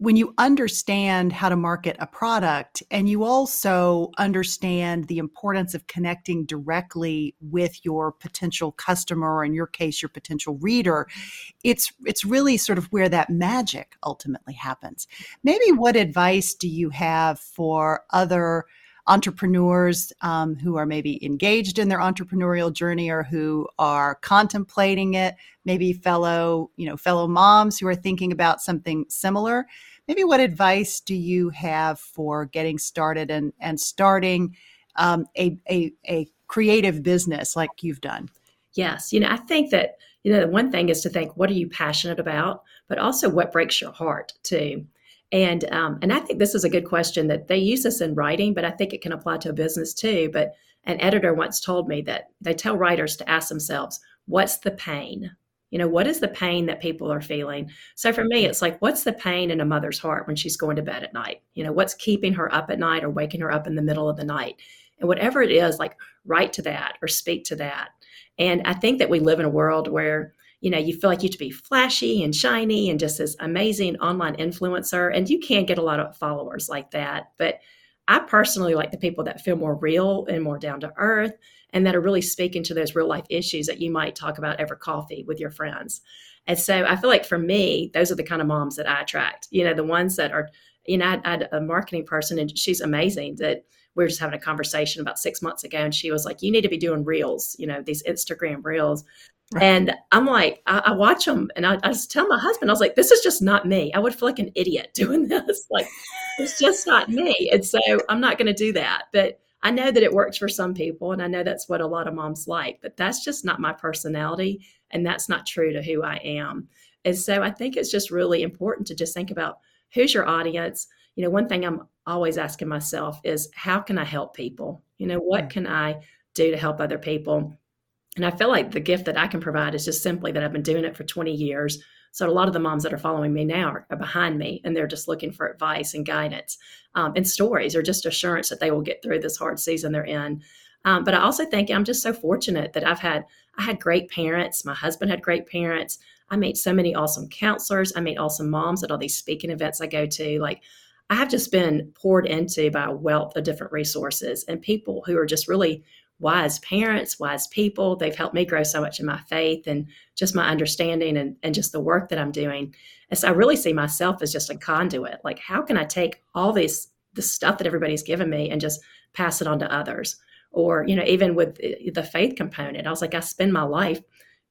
when you understand how to market a product and you also understand the importance of connecting directly with your potential customer or in your case your potential reader it's it's really sort of where that magic ultimately happens. Maybe what advice do you have for other entrepreneurs um, who are maybe engaged in their entrepreneurial journey or who are contemplating it maybe fellow you know fellow moms who are thinking about something similar maybe what advice do you have for getting started and, and starting um, a, a, a creative business like you've done? Yes. You know, I think that, you know, the one thing is to think, what are you passionate about? But also what breaks your heart too. And um, and I think this is a good question that they use this in writing, but I think it can apply to a business too. But an editor once told me that they tell writers to ask themselves, what's the pain? You know, what is the pain that people are feeling? So for me, it's like, what's the pain in a mother's heart when she's going to bed at night? You know, what's keeping her up at night or waking her up in the middle of the night? And whatever it is, like write to that or speak to that. And I think that we live in a world where, you know, you feel like you have to be flashy and shiny and just this amazing online influencer. And you can get a lot of followers like that. But I personally like the people that feel more real and more down to earth and that are really speaking to those real life issues that you might talk about over coffee with your friends. And so I feel like for me, those are the kind of moms that I attract. You know, the ones that are, you know, I, I had a marketing person and she's amazing that we were just having a conversation about six months ago and she was like, you need to be doing reels, you know, these Instagram reels. Right. And I'm like, I, I watch them and I, I, just tell my husband, I was like, this is just not me. I would feel like an idiot [laughs] doing this. Like, it's just not me. And so I'm not going to do that. But I know that it works for some people, and I know that's what a lot of moms like, but that's just not my personality, and that's not true to who I am. And so I think it's just really important to just think about who's your audience. You know, one thing I'm always asking myself is how can I help people? You know, what mm. can I do to help other people? And I feel like the gift that I can provide is just simply that I've been doing it for 20 years. So a lot of the moms that are following me now are, behind me and they're just looking for advice and guidance um, and stories or just assurance that they will get through this hard season they're in. Um, but I also think I'm just so fortunate that I've had I had great parents. My husband had great parents. I meet so many awesome counselors. I meet awesome moms at all these speaking events I go to. Like I have just been poured into by a wealth of different resources and people who are just really wise parents, wise people. They've helped me grow so much in my faith and just my understanding and, and just the work that I'm doing. And so I really see myself as just a conduit. Like, how can I take all this the stuff that everybody's given me and just pass it on to others? Or, you know, even with eh, the faith component, I was like, I spend my life,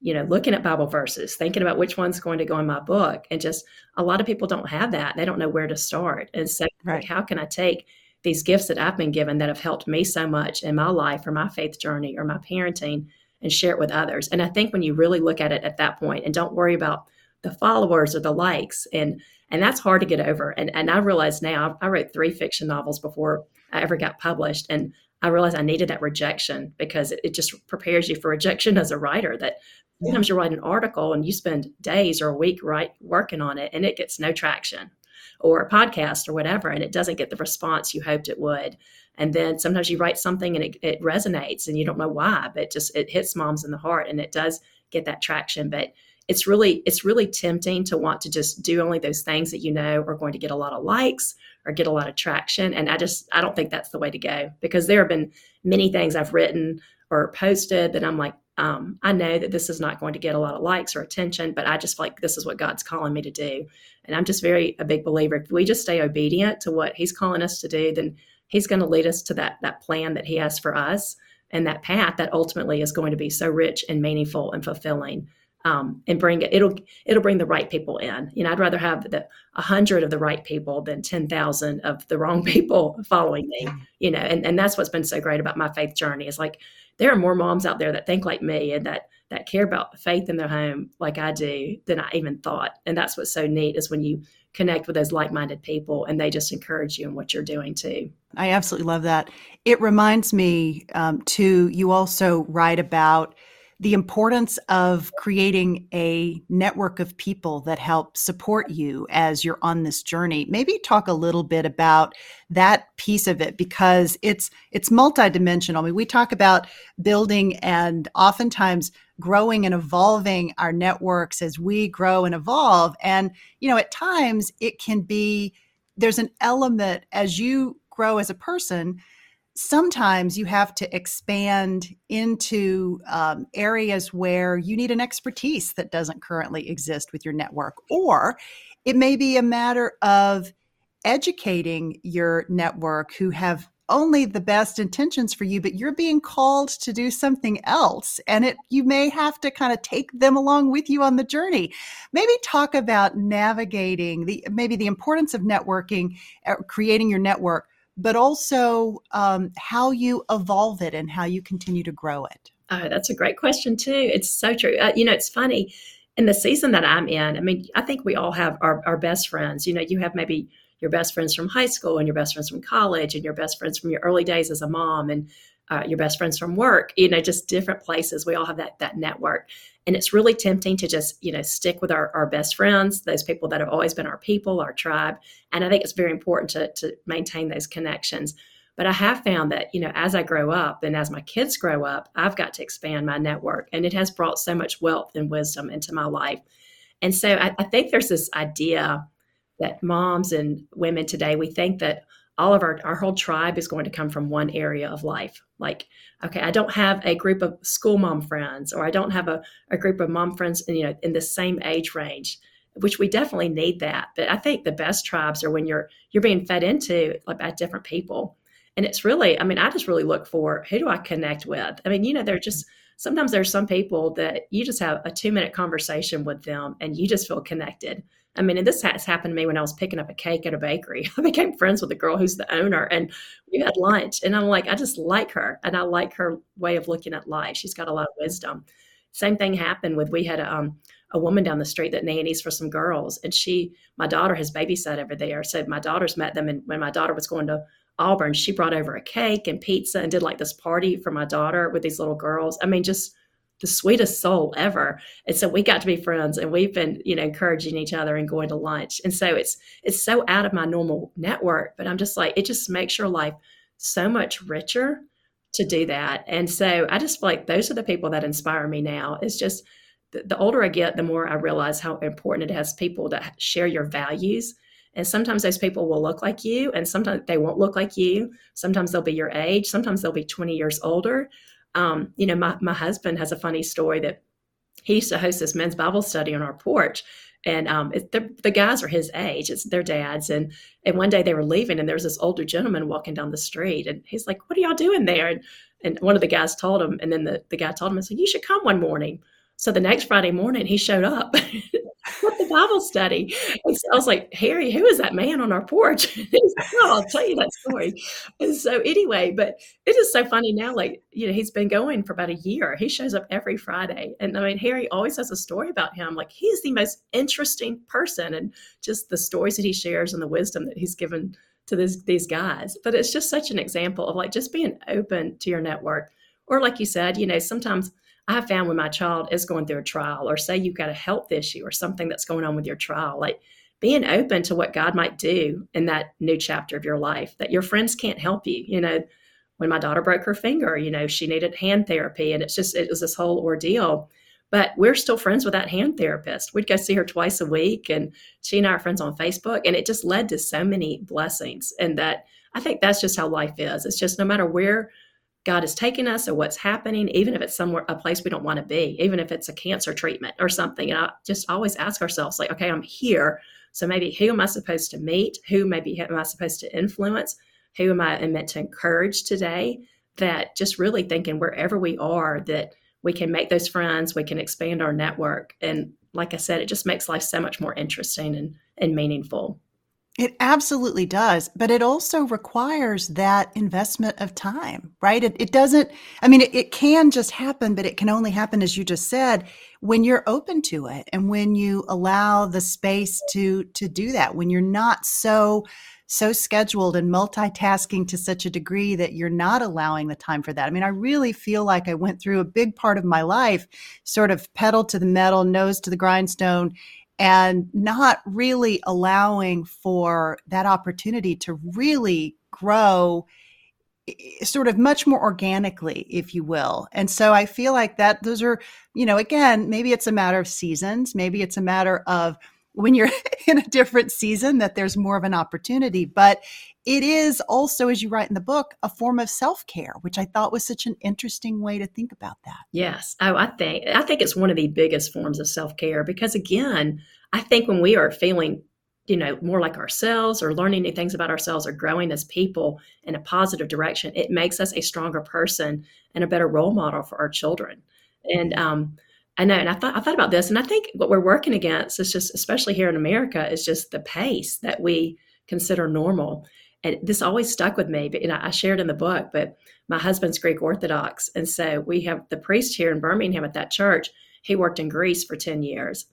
you know, looking at Bible verses, thinking about which one's going to go in my book. And just a lot of people don't have that. They don't know where to start. And so, right. like, how can I take these gifts that I've been given that have helped me so much in my life or my faith journey or my parenting and share it with others. And I think when you really look at it at that point and don't worry about the followers or the likes and and that's hard to get over. And and I realize now I wrote three fiction novels before I ever got published and I realized I needed that rejection because it, it just prepares you for rejection as a writer that sometimes you write an article and you spend days or a week right working on it and it gets no traction or a podcast or whatever, and it doesn't get the response you hoped it would. And then sometimes you write something and it, it resonates and you don't know why, but just it hits moms in the heart and it does get that traction. But it's really it's really tempting to want to just do only those things that you know are going to get a lot of likes or get a lot of traction and i just i don't think that's the way to go because there have been many things i've written or posted that i'm like um, I know that this is not going to get a lot of likes or attention, but I just feel like this is what God's calling me to do. And I'm just very a big believer. If we just stay obedient to what He's calling us to do, then He's going to lead us to that that plan that He has for us and that path that ultimately is going to be so rich and meaningful and fulfilling. Um, and bring it it'll it'll bring the right people in you know i'd rather have the a hundred of the right people than 10,000 of the wrong [laughs] people following me you know and, and that's what's been so great about my faith journey is like there are more moms out there that think like me and that that care about faith in their home like I do than I even thought. And that's what's so neat is when you connect with those like-minded people and they just encourage you in what you're doing too. I absolutely love that. It reminds me um. You also write about the importance of creating a network of people that help support you as you're on this journey. Maybe talk a little bit about that piece of it because it's it's multidimensional. I mean, we talk about building and oftentimes growing and evolving our networks as we grow and evolve. And, you know, at times it can be there's an element as you grow as a person sometimes you have to expand into um, areas where you need an expertise that doesn't currently exist with your network. Or it may be a matter of educating your network who have only the best intentions for you but you're being called to do something else and it you may have to kind of take them along with you on the journey maybe talk about navigating the maybe the importance of networking uh, creating your network but also um, how you evolve it and how you continue to grow it. Oh, that's a great question, too. It's so true. Uh, you know, it's funny in the season that I'm in. I mean, I think we all have our, our best friends. You know, you have maybe your best friends from high school and your best friends from college and your best friends from your early days as a mom and uh, your best friends from work you know just different places. We all have that that network. And it's really tempting to just you know stick with our, our best friends those people that have always been our people our tribe. And i think it's very important to, to maintain those connections. But i have found that you know as i grow up and as my kids grow up i've got to expand my network. And it has brought so much wealth and wisdom into my life. And so I, I think there's this idea that moms and women today we think that all of our our whole tribe is going to come from one area of life. Like okay i don't have a group of school mom friends or i don't have a, a group of mom friends in, you know in the same age range which we definitely need that. But i think the best tribes are when you're you're being fed into like by different people. And it's really i mean i just really look for who do i connect with? I mean you know they're just sometimes there's some people that you just have a two minute conversation with them and you just feel connected I mean, and this has happened to me when I was picking up a cake at a bakery. [laughs] I became friends with the girl who's the owner, and we had lunch. And I'm like, I just like her, and I like her way of looking at life. She's got a lot of wisdom. Same thing happened with we had a, um, a woman down the street that nannies for some girls, and she, my daughter, has babysat over there. So my daughters met them, and when my daughter was going to Auburn, she brought over a cake and pizza and did like this party for my daughter with these little girls. I mean, just the sweetest soul ever. And so we got to be friends and we've been, you know, encouraging each other and going to lunch. And so it's it's so out of my normal network, but I'm just like, it just makes your life so much richer to do that. And so I just feel like those are the people that inspire me now. It's just the, the older I get, the more I realize how important it has people that share your values. And sometimes those people will look like you, and sometimes they won't look like you. Sometimes they'll be your age, sometimes they'll be 20 years older. Um, you know, my, my husband has a funny story that he used to host this men's Bible study on our porch. And um, it, the, the, guys are his age; it's their dads. And and one day they were leaving, and there was this older gentleman walking down the street, and he's like, "What are y'all doing there?" And, and one of the guys told him, and then the, the guy told him, "I said you should come one morning." So the next Friday morning, he showed up [laughs] with the Bible study. And so I was like, Harry, who is that man on our porch? [laughs] He's like, oh, I'll tell you that story. And so anyway, but it is so funny now. Like, you know, he's been going for about a year. He shows up every Friday. And I mean, Harry always has a story about him. Like, he is the most interesting person and just the stories that he shares and the wisdom that he's given to this, these guys. But it's just such an example of like just being open to your network. Or like you said, you know, sometimes – I found when my child is going through a trial, or say you've got a health issue or something that's going on with your trial, like being open to what God might do in that new chapter of your life, that your friends can't help you. You know, when my daughter broke her finger, you know, she needed hand therapy, and it's just, it was this whole ordeal. But we're still friends with that hand therapist. We'd go see her twice a week, and she and I are friends on Facebook. And it just led to so many blessings. And that I think that's just how life is. It's just no matter where God has taken us or what's happening, even if it's somewhere a place we don't want to be, even if it's a cancer treatment or something. And I just always ask ourselves, like, okay, I'm here. So maybe who am I supposed to meet? Who maybe am I supposed to influence? Who am I meant to encourage today? That just really thinking wherever we are, that we can make those friends, we can expand our network. And like I said, it just makes life so much more interesting and, and meaningful. It absolutely does, but it also requires that investment of time, right? It, it doesn't, I mean, it, it, can just happen, but it can only happen, as you just said, when you're open to it and when you allow the space to to do that, when you're not so so scheduled and multitasking to such a degree that you're not allowing the time for that. I mean, I really feel like I went through a big part of my life, sort of pedal to the metal, nose to the grindstone, and not really allowing for that opportunity to really grow sort of much more organically if you will. And so i feel like that those are you know again maybe it's a matter of seasons maybe it's a matter of when you're [laughs] in a different season that there's more of an opportunity. But it is also as you write in the book a form of self-care which i thought was such an interesting way to think about that. Yes. Oh i think i think it's one of the biggest forms of self-care because again i think when we are feeling you know more like ourselves or learning new things about ourselves or growing as people in a positive direction it makes us a stronger person and a better role model for our children. And um, I know, and I thought I thought about this, and I think what we're working against is just, especially here in America, is just the pace that we consider normal. And this always stuck with me. But you know, I shared in the book, but my husband's Greek Orthodox, and so we have the priest here in Birmingham at that church. He worked in Greece for ten years,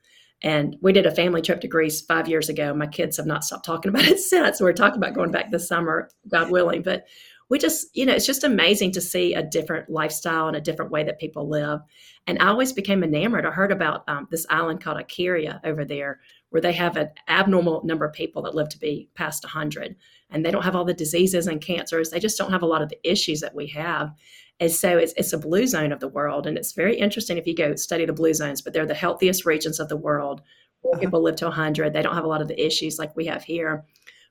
and we did a family trip to Greece five years ago. My kids have not stopped talking about it [laughs] since. We're talking about going back this summer, God willing. But we just, you know, it's just amazing to see a different lifestyle and a different way that people live. And I always became enamored. I heard about um, this island called Icaria over there, where they have an abnormal number of people that live to be past 100. And they don't have all the diseases and cancers. They just don't have a lot of the issues that we have. And so it's, it's a blue zone of the world. And it's very interesting if you go study the blue zones, but they're the healthiest regions of the world where uh-huh. people live to 100. They don't have a lot of the issues like we have here.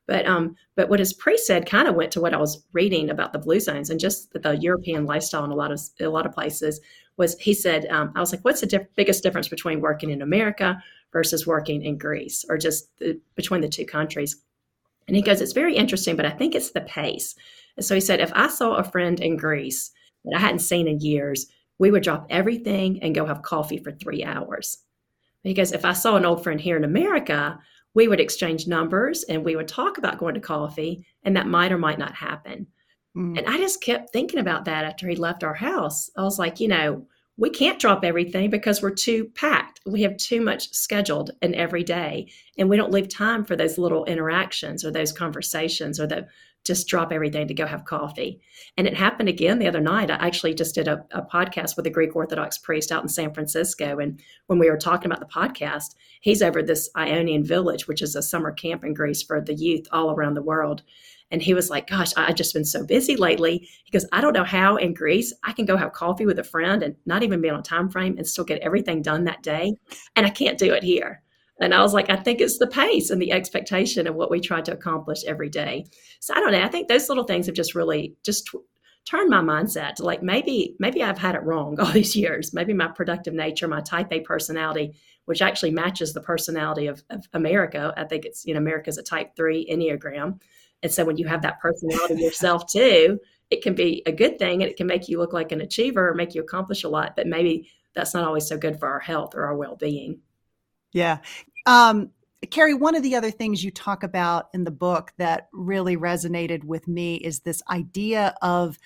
But um, but what his priest said kind of went to what I was reading about the blue zones and just the European lifestyle in a lot of a lot of places was he said um, I was like, what's the diff- biggest difference between working in America versus working in Greece or just the, between the two countries? And he goes, it's very interesting, but I think it's the pace. And so he said, if I saw a friend in Greece that I hadn't seen in years, we would drop everything and go have coffee for three hours. Because if I saw an old friend here in America, we would exchange numbers and we would talk about going to coffee, and that might or might not happen. Mm. And I just kept thinking about that after he left our house. I was like, you know, we can't drop everything because we're too packed. We have too much scheduled in every day, and we don't leave time for those little interactions or those conversations or the just drop everything to go have coffee. And it happened again the other night. I actually just did a, a, podcast with a Greek Orthodox priest out in San Francisco. And when we were talking about the podcast, he's over this Ionian village, which is a summer camp in Greece for the youth all around the world. And he was like, Gosh, I've just been so busy lately. He goes, I don't know how in Greece I can go have coffee with a friend and not even be on a time frame and still get everything done that day. And I can't do it here. And I was like, I think it's the pace and the expectation of what we try to accomplish every day. So I don't know. I think those little things have just really just t- turned my mindset to like maybe maybe I've had it wrong [laughs] all these years. Maybe my productive nature, my type A personality, which actually matches the personality of, of America. I think it's you know America's a type three enneagram, and so when you have that personality [laughs] yourself too, it can be a good thing and it can make you look like an achiever or make you accomplish a lot. But maybe that's not always so good for our health or our well being. Yeah. Um, Kari, one of the other things you talk about in the book that really resonated with me is this idea of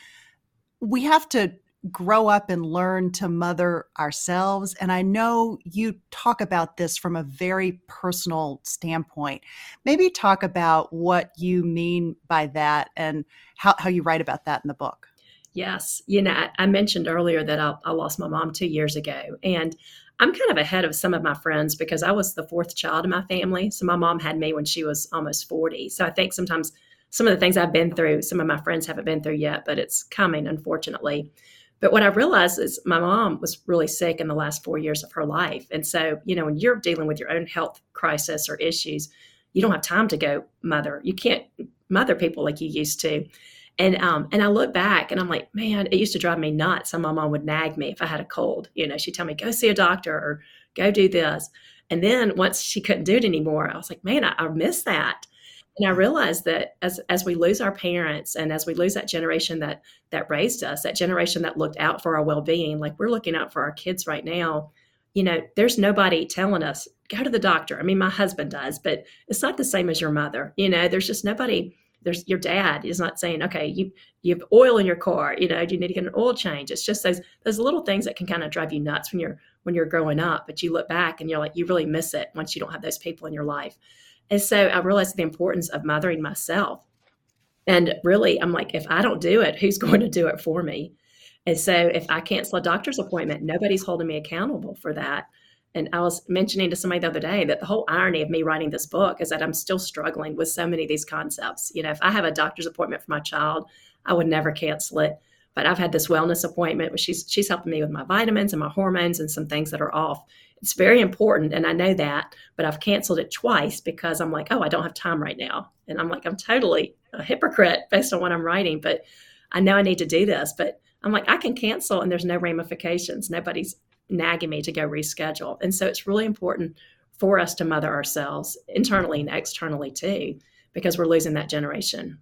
we have to grow up and learn to mother ourselves. And I know you talk about this from a very personal standpoint. Maybe talk about what you mean by that and how, how you write about that in the book. Yes. You know, I, mentioned earlier that I, I lost my mom two years ago. And I'm kind of ahead of some of my friends because I was the fourth child in my family. So my mom had me when she was almost 40. So I think sometimes some of the things I've been through, some of my friends haven't been through yet, but it's coming, unfortunately. But what I realized is my mom was really sick in the last four years of her life. And so, you know, when you're dealing with your own health crisis or issues, you don't have time to go mother. You can't mother people like you used to. And um, and I look back and I'm like, man, it used to drive me nuts. And my mom would nag me if I had a cold. You know, she'd tell me, go see a doctor or go do this. And then once she couldn't do it anymore, I was like, man, I, I miss that. And I realized that as as we lose our parents and as we lose that generation that that raised us, that generation that looked out for our well being, like we're looking out for our kids right now. You know, there's nobody telling us go to the doctor. I mean, my husband does, but it's not the same as your mother. You know, there's just nobody there's your dad is not saying, okay, you you have oil in your car, you know, you need to get an oil change. It's just those those little things that can kind of drive you nuts when you're when you're growing up. But you look back and you're like, you really miss it once you don't have those people in your life. And so I realized the importance of mothering myself. And really, I'm like, if I don't do it, who's [laughs] going to do it for me? And so if I cancel a doctor's appointment, nobody's holding me accountable for that. And I was mentioning to somebody the other day that the whole irony of me writing this book is that I'm still struggling with so many of these concepts. You know, if I have a doctor's appointment for my child, I would never cancel it. But I've had this wellness appointment where she's she's helping me with my vitamins and my hormones and some things that are off. It's very important, and I know that, but I've canceled it twice because I'm like, oh, I don't have time right now, and I'm like, I'm totally a hypocrite based on what I'm writing, but I know I need to do this, but I'm like, I can cancel, and there's no ramifications. Nobody's nagging me to go reschedule, and so it's really important for us to mother ourselves internally and externally too, because we're losing that generation.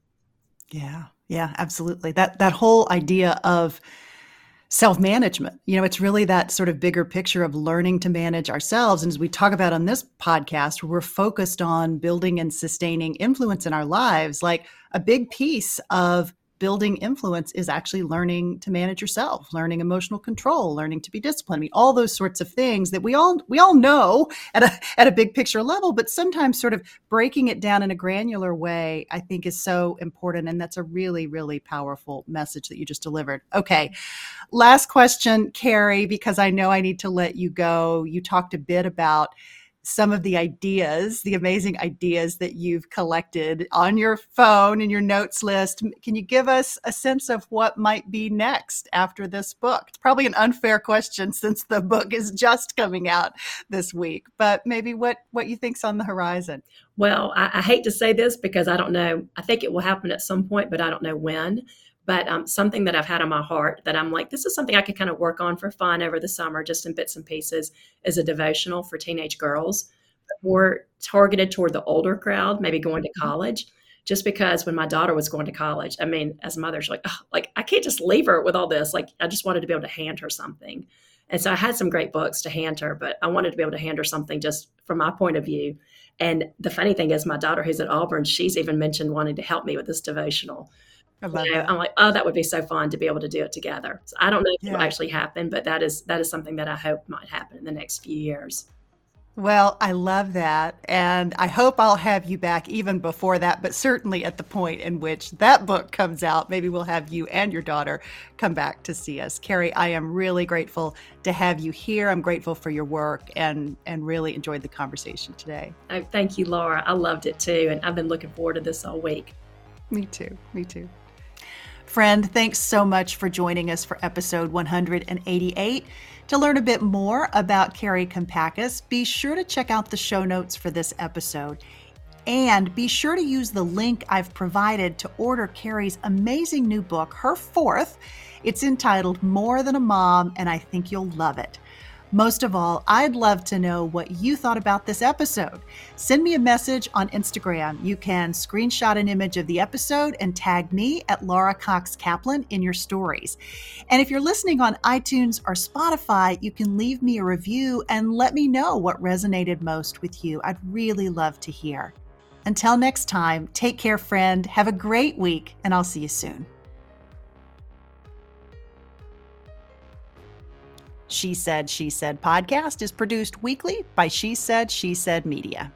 Yeah, yeah, absolutely. That that whole idea of self-management. You know, it's really that sort of bigger picture of learning to manage ourselves. And as we talk about on this podcast, we're focused on building and sustaining influence in our lives. Like a big piece of building influence is actually learning to manage yourself learning emotional control learning to be disciplined. I mean, all those sorts of things that we all we all know at a [laughs] at a big picture level but sometimes sort of breaking it down in a granular way i think is so important and that's a really really powerful message that you just delivered. Okay last question Kari because i know i need to let you go. You talked a bit about some of the ideas, the amazing ideas that you've collected on your phone and your notes list. Can you give us a sense of what might be next after this book? It's probably an unfair question since the book is just coming out this week, but maybe what what you think's on the horizon. Well, I, I hate to say this because I don't know. I think it will happen at some point, but I don't know when but um, something that I've had on my heart that I'm like, this is something I could kind of work on for fun over the summer, just in bits and pieces, is a devotional for teenage girls, more targeted toward the older crowd, maybe going to mm-hmm. college. Just because when my daughter was going to college, I mean, as mothers, like, oh, like I can't just leave her with all this. Like I just wanted to be able to hand her something. And so I had some great books to hand her, but I wanted to be able to hand her something just from my point of view. And the funny thing is, my daughter, who's at Auburn, she's even mentioned wanting to help me with this devotional. I love you know, I'm like, oh, that would be so fun to be able to do it together. So I don't know if yeah. it will actually happen, but that is that is something that I hope might happen in the next few years. Well, I love that. And I hope I'll have you back even before that, but certainly at the point in which that book comes out, maybe we'll have you and your daughter come back to see us. Kari, I am really grateful to have you here. I'm grateful for your work and, and really enjoyed the conversation today. Oh, thank you, Laura. I loved it too. And I've been looking forward to this all week. Me too. Me too. Friend, thanks so much for joining us for episode 188. To learn a bit more about Kari Kampakis, be sure to check out the show notes for this episode. And be sure to use the link I've provided to order Kari's amazing new book, her fourth. It's entitled More Than a Mom, and I think you'll love it. Most of all, I'd love to know what you thought about this episode. Send me a message on Instagram. You can screenshot an image of the episode and tag me at Laura Cox Kaplan in your stories. And if you're listening on iTunes or Spotify, you can leave me a review and let me know what resonated most with you. I'd really love to hear. Until next time, take care, friend. Have a great week, and I'll see you soon. She Said, She Said podcast is produced weekly by She Said, She Said Media.